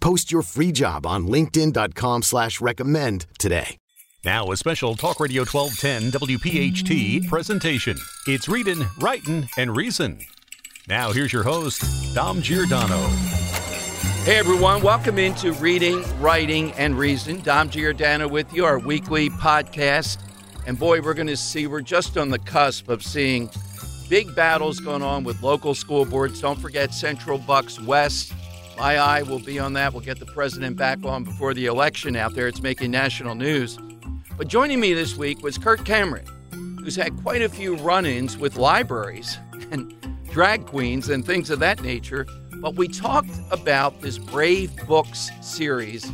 Post your free job on linkedin.com slash recommend today. Now a special Talk Radio 1210 WPHT presentation. It's Reading, Writing, and Reason. Now here's your host, Dom Giordano. Hey everyone, welcome into Reading, Writing, and Reason. Dom Giordano with you, our weekly podcast. And boy, we're going to see, we're just on the cusp of seeing big battles going on with local school boards. Don't forget Central Bucks West. My eye will be on that. We'll get the president back on before the election out there. It's making national news. But joining me this week was Kirk Cameron, who's had quite a few run ins with libraries and drag queens and things of that nature. But we talked about this Brave Books series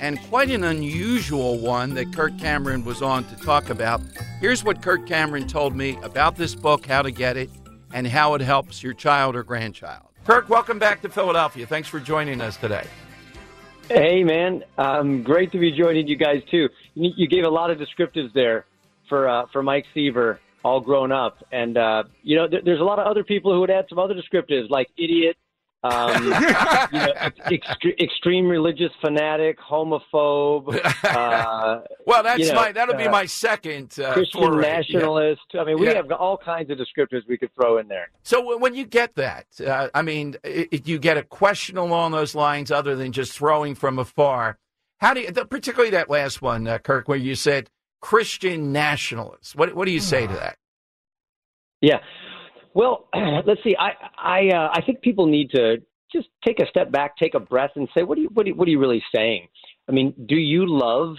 and quite an unusual one that Kirk Cameron was on to talk about. Here's what Kirk Cameron told me about this book, how to get it, and how it helps your child or grandchild. Kirk, welcome back to Philadelphia. Thanks for joining us today. Hey, man. Um, great to be joining you guys, too. You gave a lot of descriptives there for, uh, for Mike Seaver, all grown up. And, uh, you know, th- there's a lot of other people who would add some other descriptives like idiot, um, you know, ext- extreme religious fanatic, homophobe. Uh, well, that's you know, my that'll be uh, my second uh, Christian foray. nationalist. I mean, we Yeah. have all kinds of descriptors we could throw in there. So when you get that, uh, I mean, i i- you get a question along those lines, other than just throwing from afar. How do you, particularly that last one, uh, Kirk, where you said Christian nationalist? What what do you say to that? Yeah. Well, let's see. I I uh, I think people need to just take a step back, take a breath, and say, what are you what are you, what are you really saying? I mean, do you love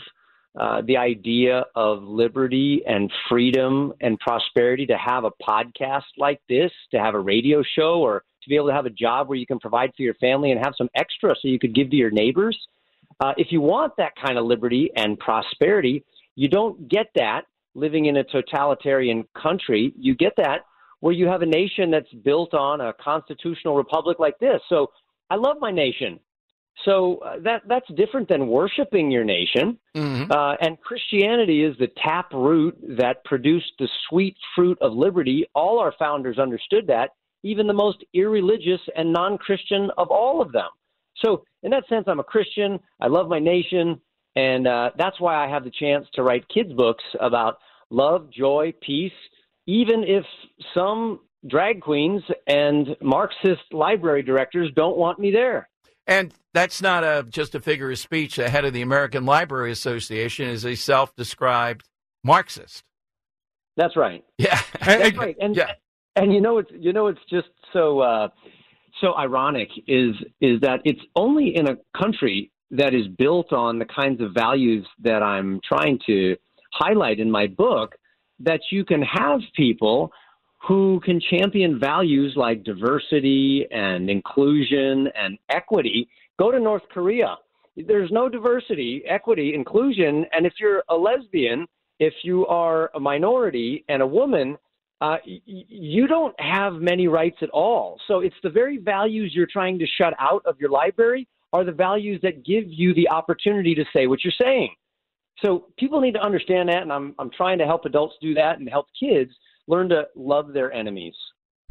uh, the idea of liberty and freedom and prosperity to have a podcast like this, to have a radio show, or to be able to have a job where you can provide for your family and have some extra so you could give to your neighbors? Uh, if you want that kind of liberty and prosperity, you don't get that living in a totalitarian country. You get that where you have a nation that's built on a constitutional republic like this. So I love my nation. So uh, that that's different than worshiping your nation. Mm-hmm. Uh, and Christianity is the tap root that produced the sweet fruit of liberty. All our founders understood that, even the most irreligious and non-Christian of all of them. So in that sense, I'm a Christian. I love my nation, and uh, that's why I have the chance to write kids books about love, joy, peace, even if some drag queens and Marxist library directors don't want me there. And that's not a just a figure of speech. The head of the American Library Association is a self-described Marxist. That's right. Yeah, That's right. And yeah. and you know it's you know it's just so uh, so ironic is is that it's only in a country that is built on the kinds of values that I'm trying to highlight in my book that you can have people who can champion values like diversity and inclusion and equity go to North Korea. There's no diversity, equity, inclusion, and if you're a lesbian, if you are a minority and a woman, uh, y- you don't have many rights at all. So it's the very values you're trying to shut out of your library are the values that give you the opportunity to say what you're saying. So people need to understand that, and I'm I'm trying to help adults do that and help kids learn to love their enemies.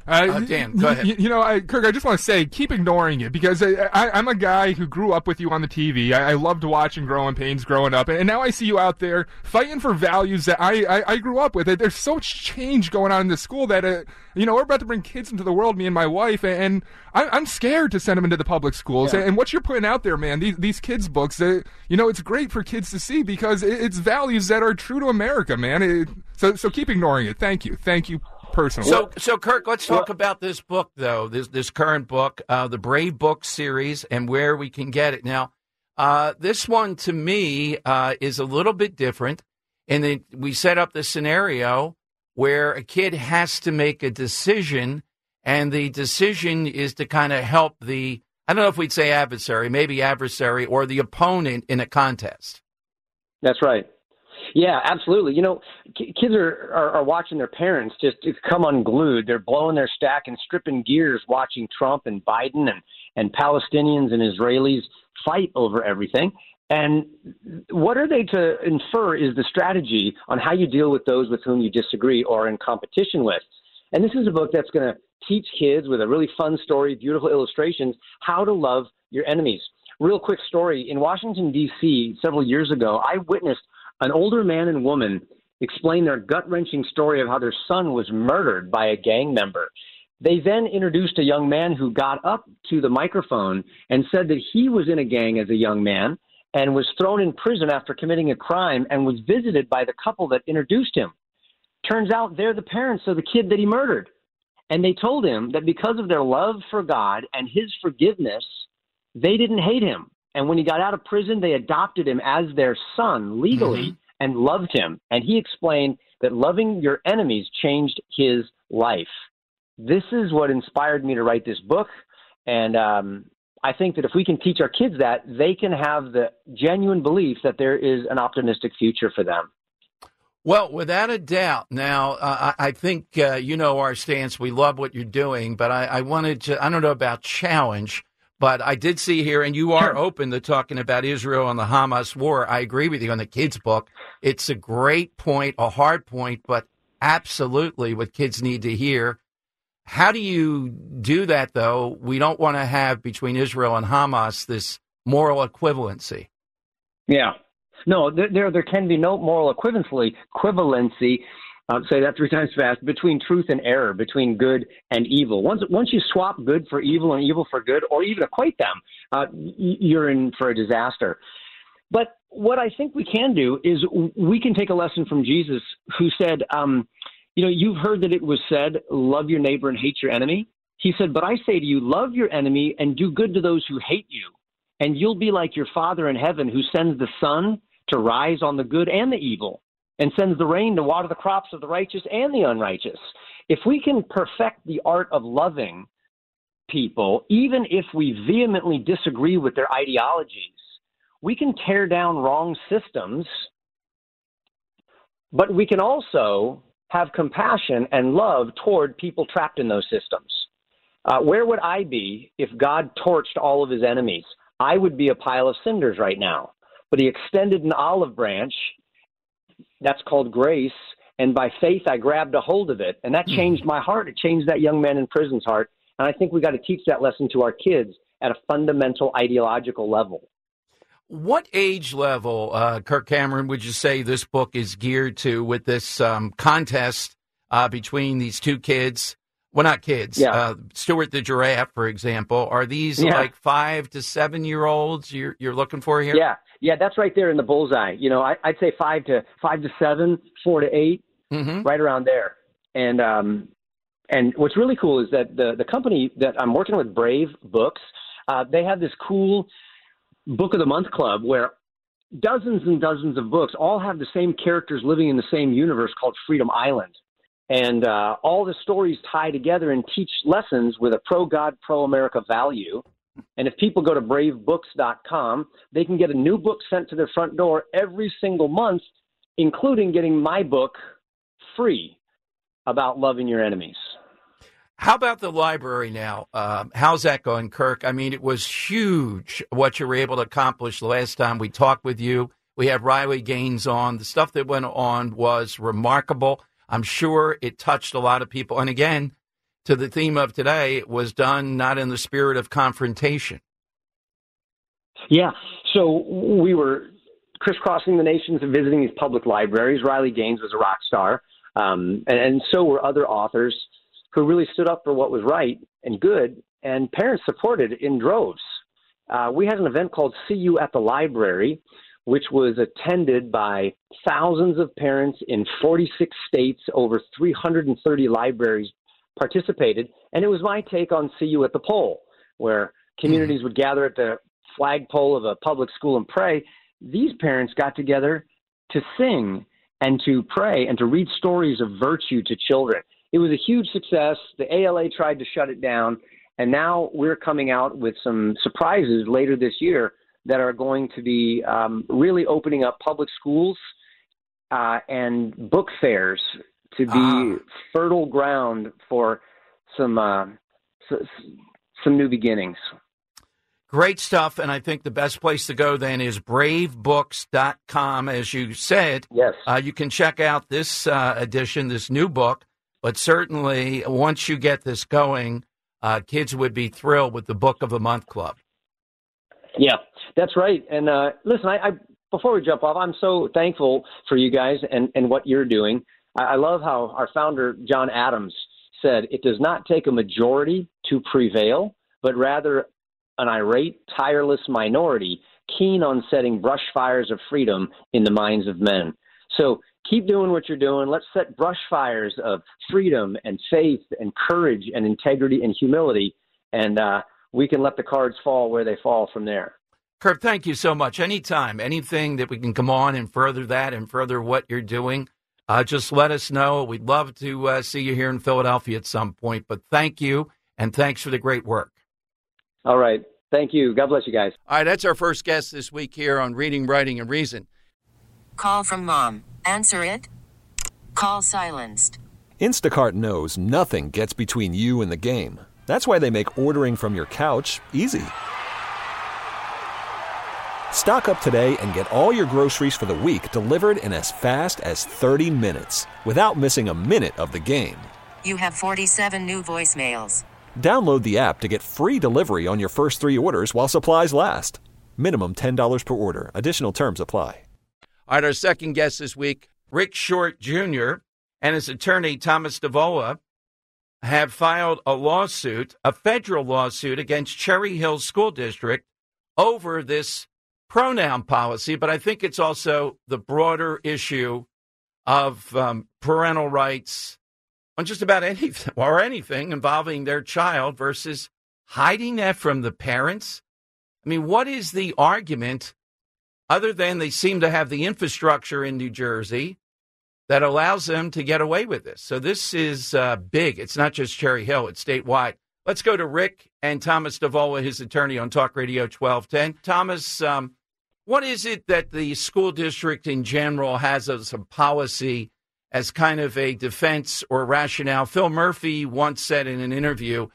Uh, Dan, go ahead. You, you know, I, Kirk, I just want to say, keep ignoring it because I, I, am a guy who grew up with you on the TV. I, I loved watching Growing Pains growing up, and, and, now I see you out there fighting for values that I, I, I grew up with. There's so much change going on in the school that, uh, you know, we're about to bring kids into the world, me and my wife, and I, am scared to send them into the public schools. Yeah. And, what you're putting out there, man, these, these kids' books, uh, you know, it's great for kids to see because it, it's values that are true to America, man. It, so, so keep ignoring it. Thank you. Thank you personally. So, so Kirk, let's talk well, about this book, though. This this current book, uh, the Brave Book series, and where we can get it. Now, uh, this one to me uh, is a little bit different, and then we set up the scenario where a kid has to make a decision, and the decision is to kind of help the I don't know if we'd say adversary, maybe adversary or the opponent in a contest. That's right. Yeah, absolutely. You know, kids are, are, are watching their parents just come unglued. They're blowing their stack and stripping gears, watching Trump and Biden and and Palestinians and Israelis fight over everything. And what are they to infer is the strategy on how you deal with those with whom you disagree or are in competition with. And this is a book that's going to teach kids with a really fun story, beautiful illustrations, how to love your enemies. Real quick story in Washington, D.C., several years ago, I witnessed an older man and woman explain their gut wrenching story of how their son was murdered by a gang member. They then introduced a young man who got up to the microphone and said that he was in a gang as a young man and was thrown in prison after committing a crime and was visited by the couple that introduced him. Turns out they're the parents of the kid that he murdered. And they told him that because of their love for God and his forgiveness, they didn't hate him. And when he got out of prison, they adopted him as their son legally mm-hmm. and loved him. And he explained that loving your enemies changed his life. This is what inspired me to write this book. And um, I think that if we can teach our kids that, they can have the genuine belief that there is an optimistic future for them. Well, without a doubt. Now, uh, I think uh, you know our stance. We love what you're doing, but I, I wanted to, I don't know about challenge, but I did see here, and you are open to talking about Israel and the Hamas war. I agree with you on the kids' book. It's a great point, a hard point, but absolutely what kids need to hear. How do you do that, though? We don't want to have between Israel and Hamas this moral equivalency. Yeah. No, there there can be no moral equivalency equivalency uh, say that three times fast, between truth and error, between good and evil. Once once you swap good for evil and evil for good, or even equate them, uh, you're in for a disaster. But what I think we can do is we can take a lesson from Jesus, who said, um, "You know, you've heard that it was said, love your neighbor and hate your enemy." He said, "But I say to you, love your enemy and do good to those who hate you, and you'll be like your Father in heaven, who sends the sun to rise on the good and the evil." And sends the rain to water the crops of the righteous and the unrighteous. If we can perfect the art of loving people, even if we vehemently disagree with their ideologies, we can tear down wrong systems, but we can also have compassion and love toward people trapped in those systems. Uh, where would I be if God torched all of his enemies? I would be a pile of cinders right now. But he extended an olive branch that's called grace. And by faith, I grabbed a hold of it. And that hmm. changed my heart. It changed that young man in prison's heart. And I think we got to teach that lesson to our kids at a fundamental ideological level. What age level, uh, Kirk Cameron, would you say this book is geared to with this um, contest uh, between these two kids? Well, not kids. Yeah. Uh, Stuart the giraffe, for example. Are these yeah. like five to seven year olds you're, you're looking for here? Yeah. Yeah, that's right there in the bullseye. You know, I, would say five to five to seven, four to 8 mm-hmm. right around there. And um, and what's really cool is that the the company that I'm working with, Brave Books, uh, they have this cool book of the month club where dozens and dozens of books all have the same characters living in the same universe called Freedom Island. And uh, all the stories tie together and teach lessons with a pro God, pro America value. And if people go to bravebooks.com, they can get a new book sent to their front door every single month, including getting my book free about loving your enemies. How about the library now? Um, how's that going, Kirk? I mean, it was huge what you were able to accomplish the last time we talked with you. We had Riley Gaines on. The stuff that went on was remarkable. I'm sure it touched a lot of people. And again, to the theme of today was done not in the spirit of confrontation. Yeah. So we were crisscrossing the nations and visiting these public libraries. Riley Gaines was a rock star, um, and, and so were other authors who really stood up for what was right and good, and parents supported in droves. Uh, we had an event called See You at the Library, which was attended by thousands of parents in 46 states. Over 330 libraries participated, and it was my take on See You at the Pole, where communities would gather at the flagpole of a public school and pray. These parents got together to sing and to pray and to read stories of virtue to children. It was a huge success. The ALA tried to shut it down, and now we're coming out with some surprises later this year that are going to be um, really opening up public schools uh, and book fairs to be ah. fertile ground for some uh, some new beginnings. Great stuff. And I think the best place to go then is bravebooks.com. As you said, yes. Uh, you can check out this uh, edition, this new book. But certainly, once you get this going, uh, kids would be thrilled with the Book of the Month Club. Yeah, that's right. And uh, listen, I, I, before we jump off, I'm so thankful for you guys and, and what you're doing. I, love how our founder, John Adams, said it does not take a majority to prevail, but rather an irate, tireless minority keen on setting brush fires of freedom in the minds of men. So keep doing what you're doing. Let's set brush fires of freedom and faith and courage and integrity and humility, and uh, we can let the cards fall where they fall from there. Kirk, thank you so much. Anytime, anything that we can come on and further that and further what you're doing, uh, just let us know. We'd love to uh, see you here in Philadelphia at some point. But thank you, and thanks for the great work. All right. Thank you. God bless you guys. All right, that's our first guest this week here on Reading, Writing, and Reason. Call from mom. Answer it. Call silenced. Instacart knows nothing gets between you and the game. That's why they make ordering from your couch easy. Stock up today and get all your groceries for the week delivered in as fast as 30 minutes without missing a minute of the game. You have 47 new voicemails. Download the app to get free delivery on your first three orders while supplies last. Minimum $10 per order. Additional terms apply. All right, our second guest this week, Rick Short Jr. and his attorney, Thomas Stavola, have filed a lawsuit, a federal lawsuit against Cherry Hill School District over this pronoun policy, but I think it's also the broader issue of um, parental rights on just about anything or anything involving their child versus hiding that from the parents. I mean, what is the argument other than they seem to have the infrastructure in New Jersey that allows them to get away with this. So this is uh, big. It's not just Cherry Hill, it's statewide. Let's go to Rick and Thomas Stavola, his attorney on Talk Radio 1210. Thomas, um, what is it that the school district in general has as a policy as kind of a defense or rationale? Phil Murphy once said in an interview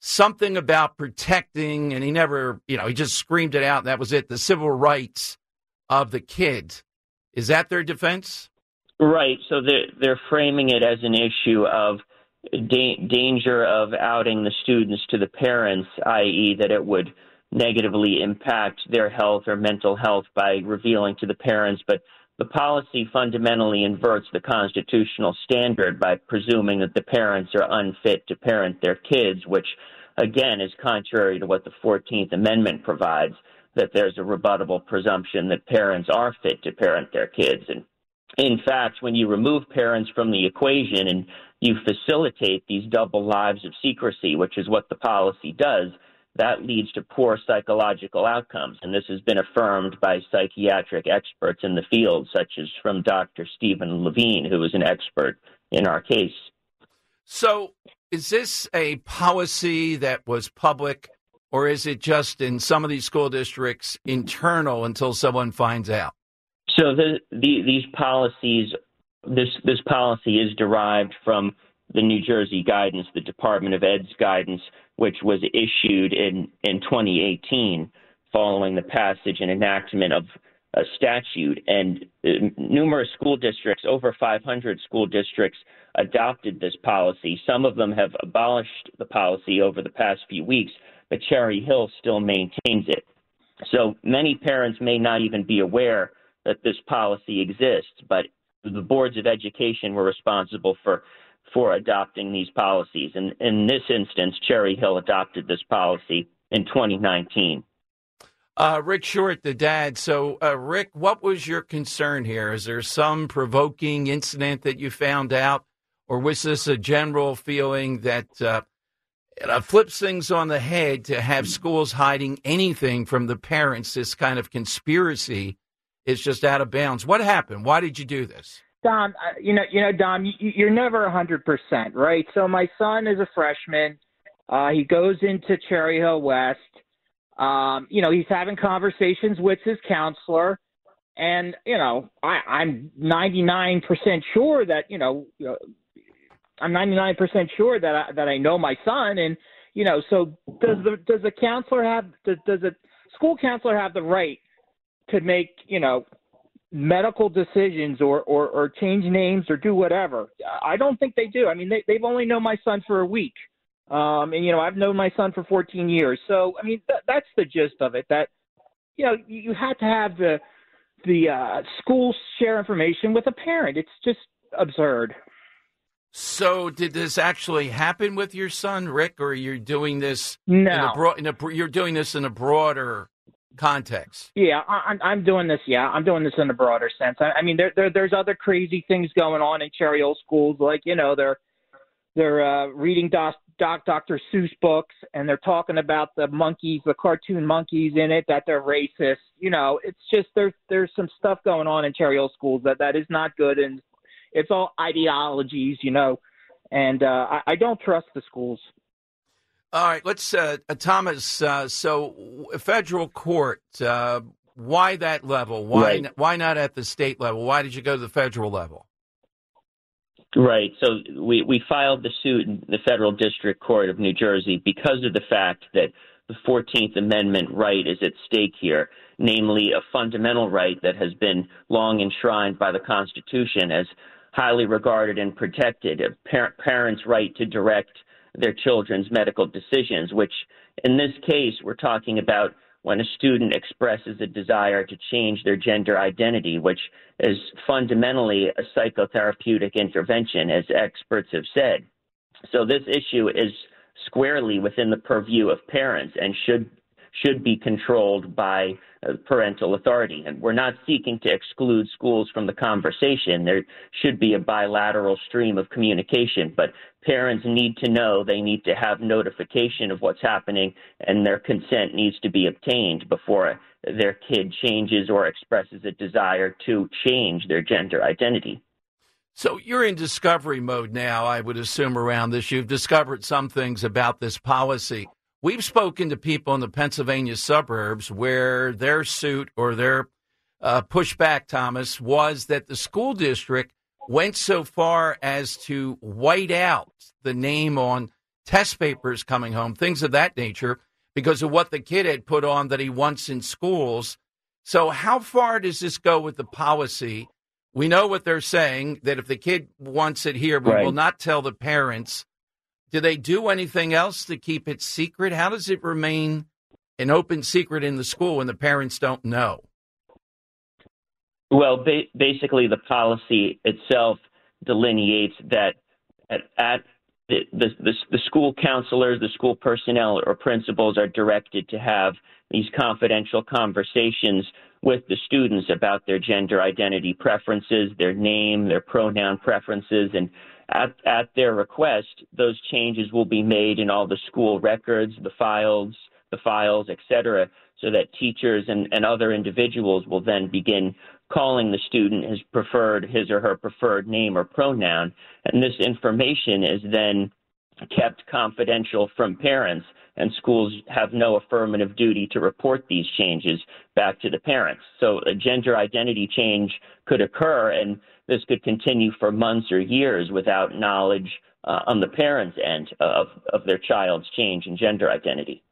something about protecting, and he never, you know, he just screamed it out, that was it the civil rights of the kid. Is that their defense? Right. So they're they're framing it as an issue of da- danger of outing the students to the parents, i.e., that it would negatively impact their health or mental health by revealing to the parents. But the policy fundamentally inverts the constitutional standard by presuming that the parents are unfit to parent their kids, which again is contrary to what the 14th Amendment provides that there's a rebuttable presumption that parents are fit to parent their kids. And in fact, when you remove parents from the equation and you facilitate these double lives of secrecy, which is what the policy does, that leads to poor psychological outcomes. And this has been affirmed by psychiatric experts in the field, such as from Dr. Stephen Levine, who is an expert in our case. So, is this a policy that was public or is it just in some of these school districts internal until someone finds out? So the, the, these policies, this this policy is derived from the New Jersey guidance, the Department of Ed's guidance, which was issued in in 2018 following the passage and enactment of a statute, and uh, numerous school districts, over 500 school districts, adopted this policy. Some of them have abolished the policy over the past few weeks, but Cherry Hill still maintains it. So many parents may not even be aware that this policy exists, but the boards of education were responsible for for adopting these policies. And in this instance, Cherry Hill adopted this policy in 2019. Uh, Rick Short, the dad. So, uh, Rick, what was your concern here? Is there some provoking incident that you found out, or was this a general feeling that uh, it flips things on the head to have schools hiding anything from the parents? This kind of conspiracy is just out of bounds. What happened? Why did you do this? Dom, you know, you know, Dom, you, you're never a hundred percent, right? So my son is a freshman. Uh, he goes into Cherry Hill West. Um, you know, he's having conversations with his counselor, and you know, I, I'm 99% sure that you know, you know I'm 99% sure that I, that I know my son, and you know, so does the does the counselor have does, does a school counselor have the right to make you know medical decisions or, or or change names or do whatever? I don't think they do. I mean, they they've only known my son for a week. Um, and you know, I've known my son for 14 years. So I mean, th- that's the gist of it. That you know, you had to have the the uh, schools share information with a parent. It's just absurd. So, did this actually happen with your son, Rick, or you're doing this? No, in a bro- in a, you're doing this in a broader context. Yeah, I, I'm doing this. Yeah, I'm doing this in a broader sense. I, I mean, there, there there's other crazy things going on in Cherry Hill schools, like you know they're they're uh, reading doc, doc Dr. Seuss books and they're talking about the monkeys, the cartoon monkeys in it, that they're racist. You know, it's just there's there's some stuff going on in Cherry Hill schools that that is not good, and it's all ideologies, you know, and uh, I, I don't trust the schools. All right, let's uh, uh Thomas. Uh, so, federal court. Uh, why that level? Why right. why not at the state level? Why did you go to the federal level? Right. So we, we filed the suit in the Federal District Court of New Jersey because of the fact that the 14th Amendment right is at stake here, namely a fundamental right that has been long enshrined by the Constitution as highly regarded and protected, a par- parents' right to direct their children's medical decisions, which in this case, we're talking about when a student expresses a desire to change their gender identity, which is fundamentally a psychotherapeutic intervention, as experts have said. So this issue is squarely within the purview of parents and should should be controlled by uh, parental authority. And we're not seeking to exclude schools from the conversation. There should be a bilateral stream of communication, but parents need to know they need to have notification of what's happening and their consent needs to be obtained before their kid changes or expresses a desire to change their gender identity. So you're in discovery mode now, I would assume, around this. You've discovered some things about this policy. We've spoken to people in the Pennsylvania suburbs where their suit or their uh, pushback, Thomas, was that the school district went so far as to white out the name on test papers coming home, things of that nature, because of what the kid had put on that he wants in schools. So, how far does this go with the policy? We know what they're saying that if the kid wants it here, we right. will not tell the parents. Do they do anything else to keep it secret? How does it remain an open secret in the school when the parents don't know? Well, ba- basically, the policy itself delineates that at, at the, the, the, the school counselors, the school personnel, or principals are directed to have these confidential conversations with the students about their gender identity preferences, their name, their pronoun preferences, and at, at their request, those changes will be made in all the school records, the files, the files, etc., so that teachers and, and other individuals will then begin calling the student his preferred, his or her preferred name or pronoun. And this information is then kept confidential from parents, and schools have no affirmative duty to report these changes back to the parents. So a gender identity change could occur, and this could continue for months or years without knowledge uh, on the parents' end of, of their child's change in gender identity.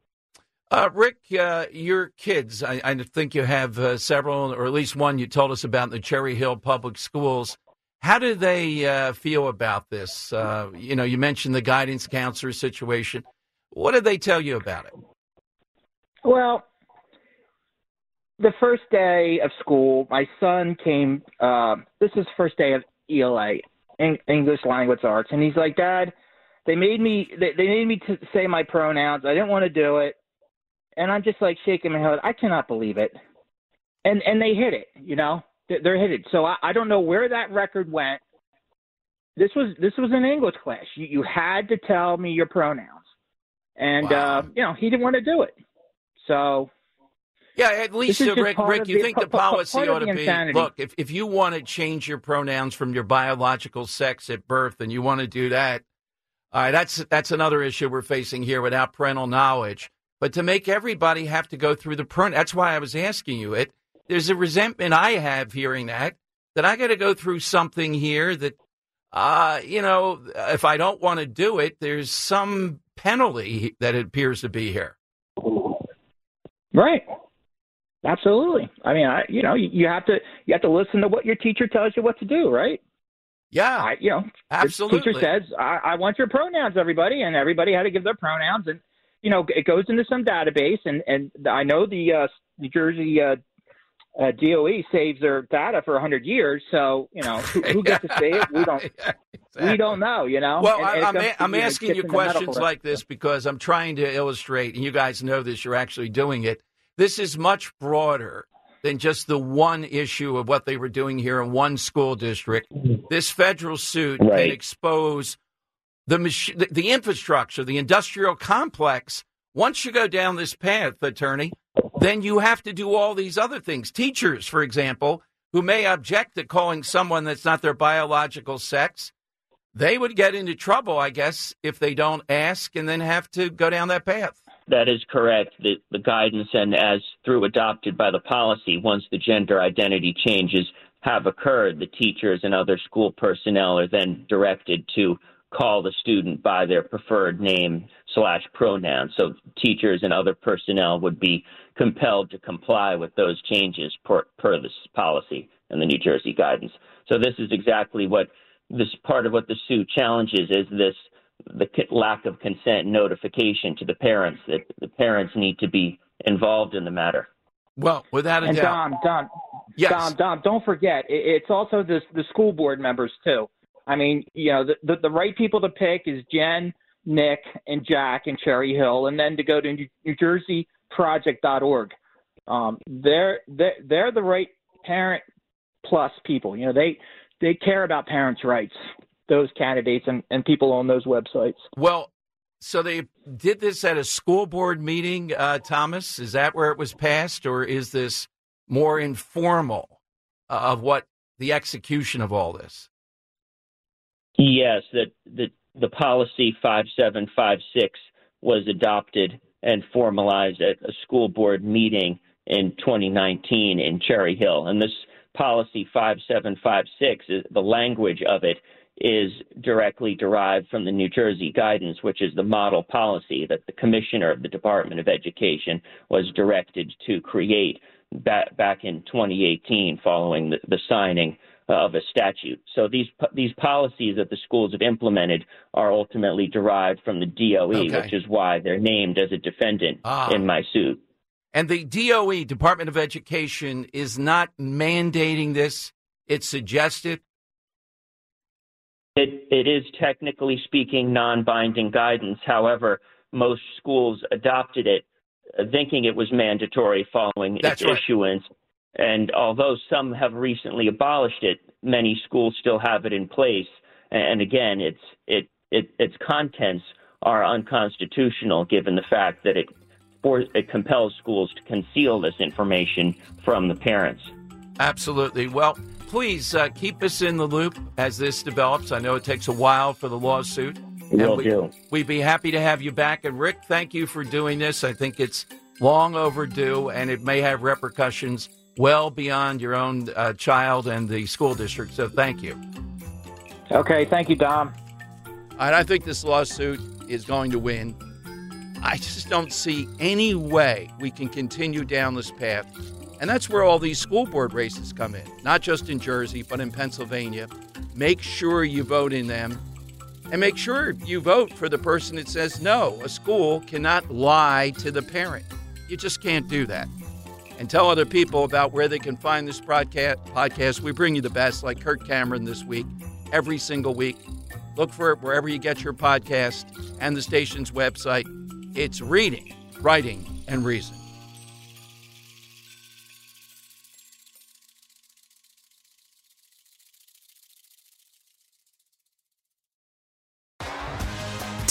Uh, Rick, uh, your kids, I, I, think you have uh, several, or at least one you told us about in the Cherry Hill Public Schools. How do they uh, feel about this? Uh, you know, you mentioned the guidance counselor situation. What did they tell you about it? Well, the first day of school, my son came. Uh, this is first day of ELA, English Language Arts, and he's like, "Dad, they made me. They, they made me to say my pronouns. I didn't want to do it." and I'm just like shaking my head. I cannot believe it. And and they hit it, you know, they're it. So I, I don't know where that record went. This was this was an English class. You you had to tell me your pronouns, and wow. uh, you know he didn't want to do it. So yeah, at least uh, Rick, Rick, you the, think the policy ought to be look, if, if you want to change your pronouns from your biological sex at birth and you want to do that, all right, that's that's another issue we're facing here without parental knowledge. But to make everybody have to go through the print, that's why I was asking you it. There's a resentment I have hearing that, that I got to go through something here that, uh, you know, if I don't want to do it, there's some penalty that it appears to be here. Right. Absolutely. I mean, I, you know, you, you have to you have to listen to what your teacher tells you what to do, right? Yeah, I, you know, absolutely. Teacher says, I, "I want your pronouns, everybody," and everybody had to give their pronouns, and you know, it goes into some database, and and I know the uh, New Jersey uh, uh, DOE saves their data for 100 years. So you know, who, who gets to say it? We don't. yeah, exactly. We don't know. You know. Well, and, and I'm, I'm asking you questions like this because I'm trying to illustrate, and you guys know this. You're actually doing it. This is much broader than just the one issue of what they were doing here in one school district. This federal suit right. can expose the, mach- the, the infrastructure, the industrial complex. Once you go down this path, attorney, then you have to do all these other things. Teachers, for example, who may object to calling someone that's not their biological sex, they would get into trouble, I guess, if they don't ask and then have to go down that path. That is correct. The, the guidance and as through adopted by the policy, once the gender identity changes have occurred, the teachers and other school personnel are then directed to call the student by their preferred name slash pronoun. So teachers and other personnel would be compelled to comply with those changes per, per this policy and the New Jersey guidance. So this is exactly what this part of what the suit challenges is this the lack of consent notification to the parents that the parents need to be involved in the matter. Well, without a and doubt. Dom, Dom, yes. Dom, Dom, don't forget, it's also the the school board members too. I mean, you know, the, the, the right people to pick is Jen, Nick, and Jack and Cherry Hill, and then to go to New, New Jersey Project.org. Um, they're they're they're the right parent plus people. You know, they they care about parents' rights. Those candidates and, and people on those websites. Well, so they did this at a school board meeting, uh, Thomas. Is that where it was passed, or is this more informal uh, of what the execution of all this? Yes, that the the policy 5756 was adopted and formalized at a school board meeting in 2019 in Cherry Hill. And this policy 5756 uh, the language of it is directly derived from the New Jersey guidance, which is the model policy that the commissioner of the Department of Education was directed to create back, in 2018 following the signing of a statute. So these these policies that the schools have implemented are ultimately derived from the DOE, okay. which is why they're named as a defendant ah. in my suit. And the DOE, Department of Education, is not mandating this; it's suggested. It it is technically speaking non-binding guidance. However, most schools adopted it, thinking it was mandatory following That's its right. issuance and although some have recently abolished it, many schools still have it in place. And again, its it, it its contents are unconstitutional given the fact that it or it compels schools to conceal this information from the parents. Absolutely. Well, please uh, keep us in the loop as this develops. I know it takes a while for the lawsuit. Will we, do. We'd be happy to have you back. And Rick, thank you for doing this. I think it's long overdue, and it may have repercussions well beyond your own uh, child and the school district. So thank you. Okay, thank you, Dom. And I think this lawsuit is going to win. I just don't see any way we can continue down this path. And that's where all these school board races come in, not just in Jersey, but in Pennsylvania. Make sure you vote in them and make sure you vote for the person that says no. A school cannot lie to the parent. You just can't do that. And tell other people about where they can find this podcast. We bring you the best, like Kirk Cameron this week, every single week. Look for it wherever you get your podcast and the station's website. It's reading, writing, and reason.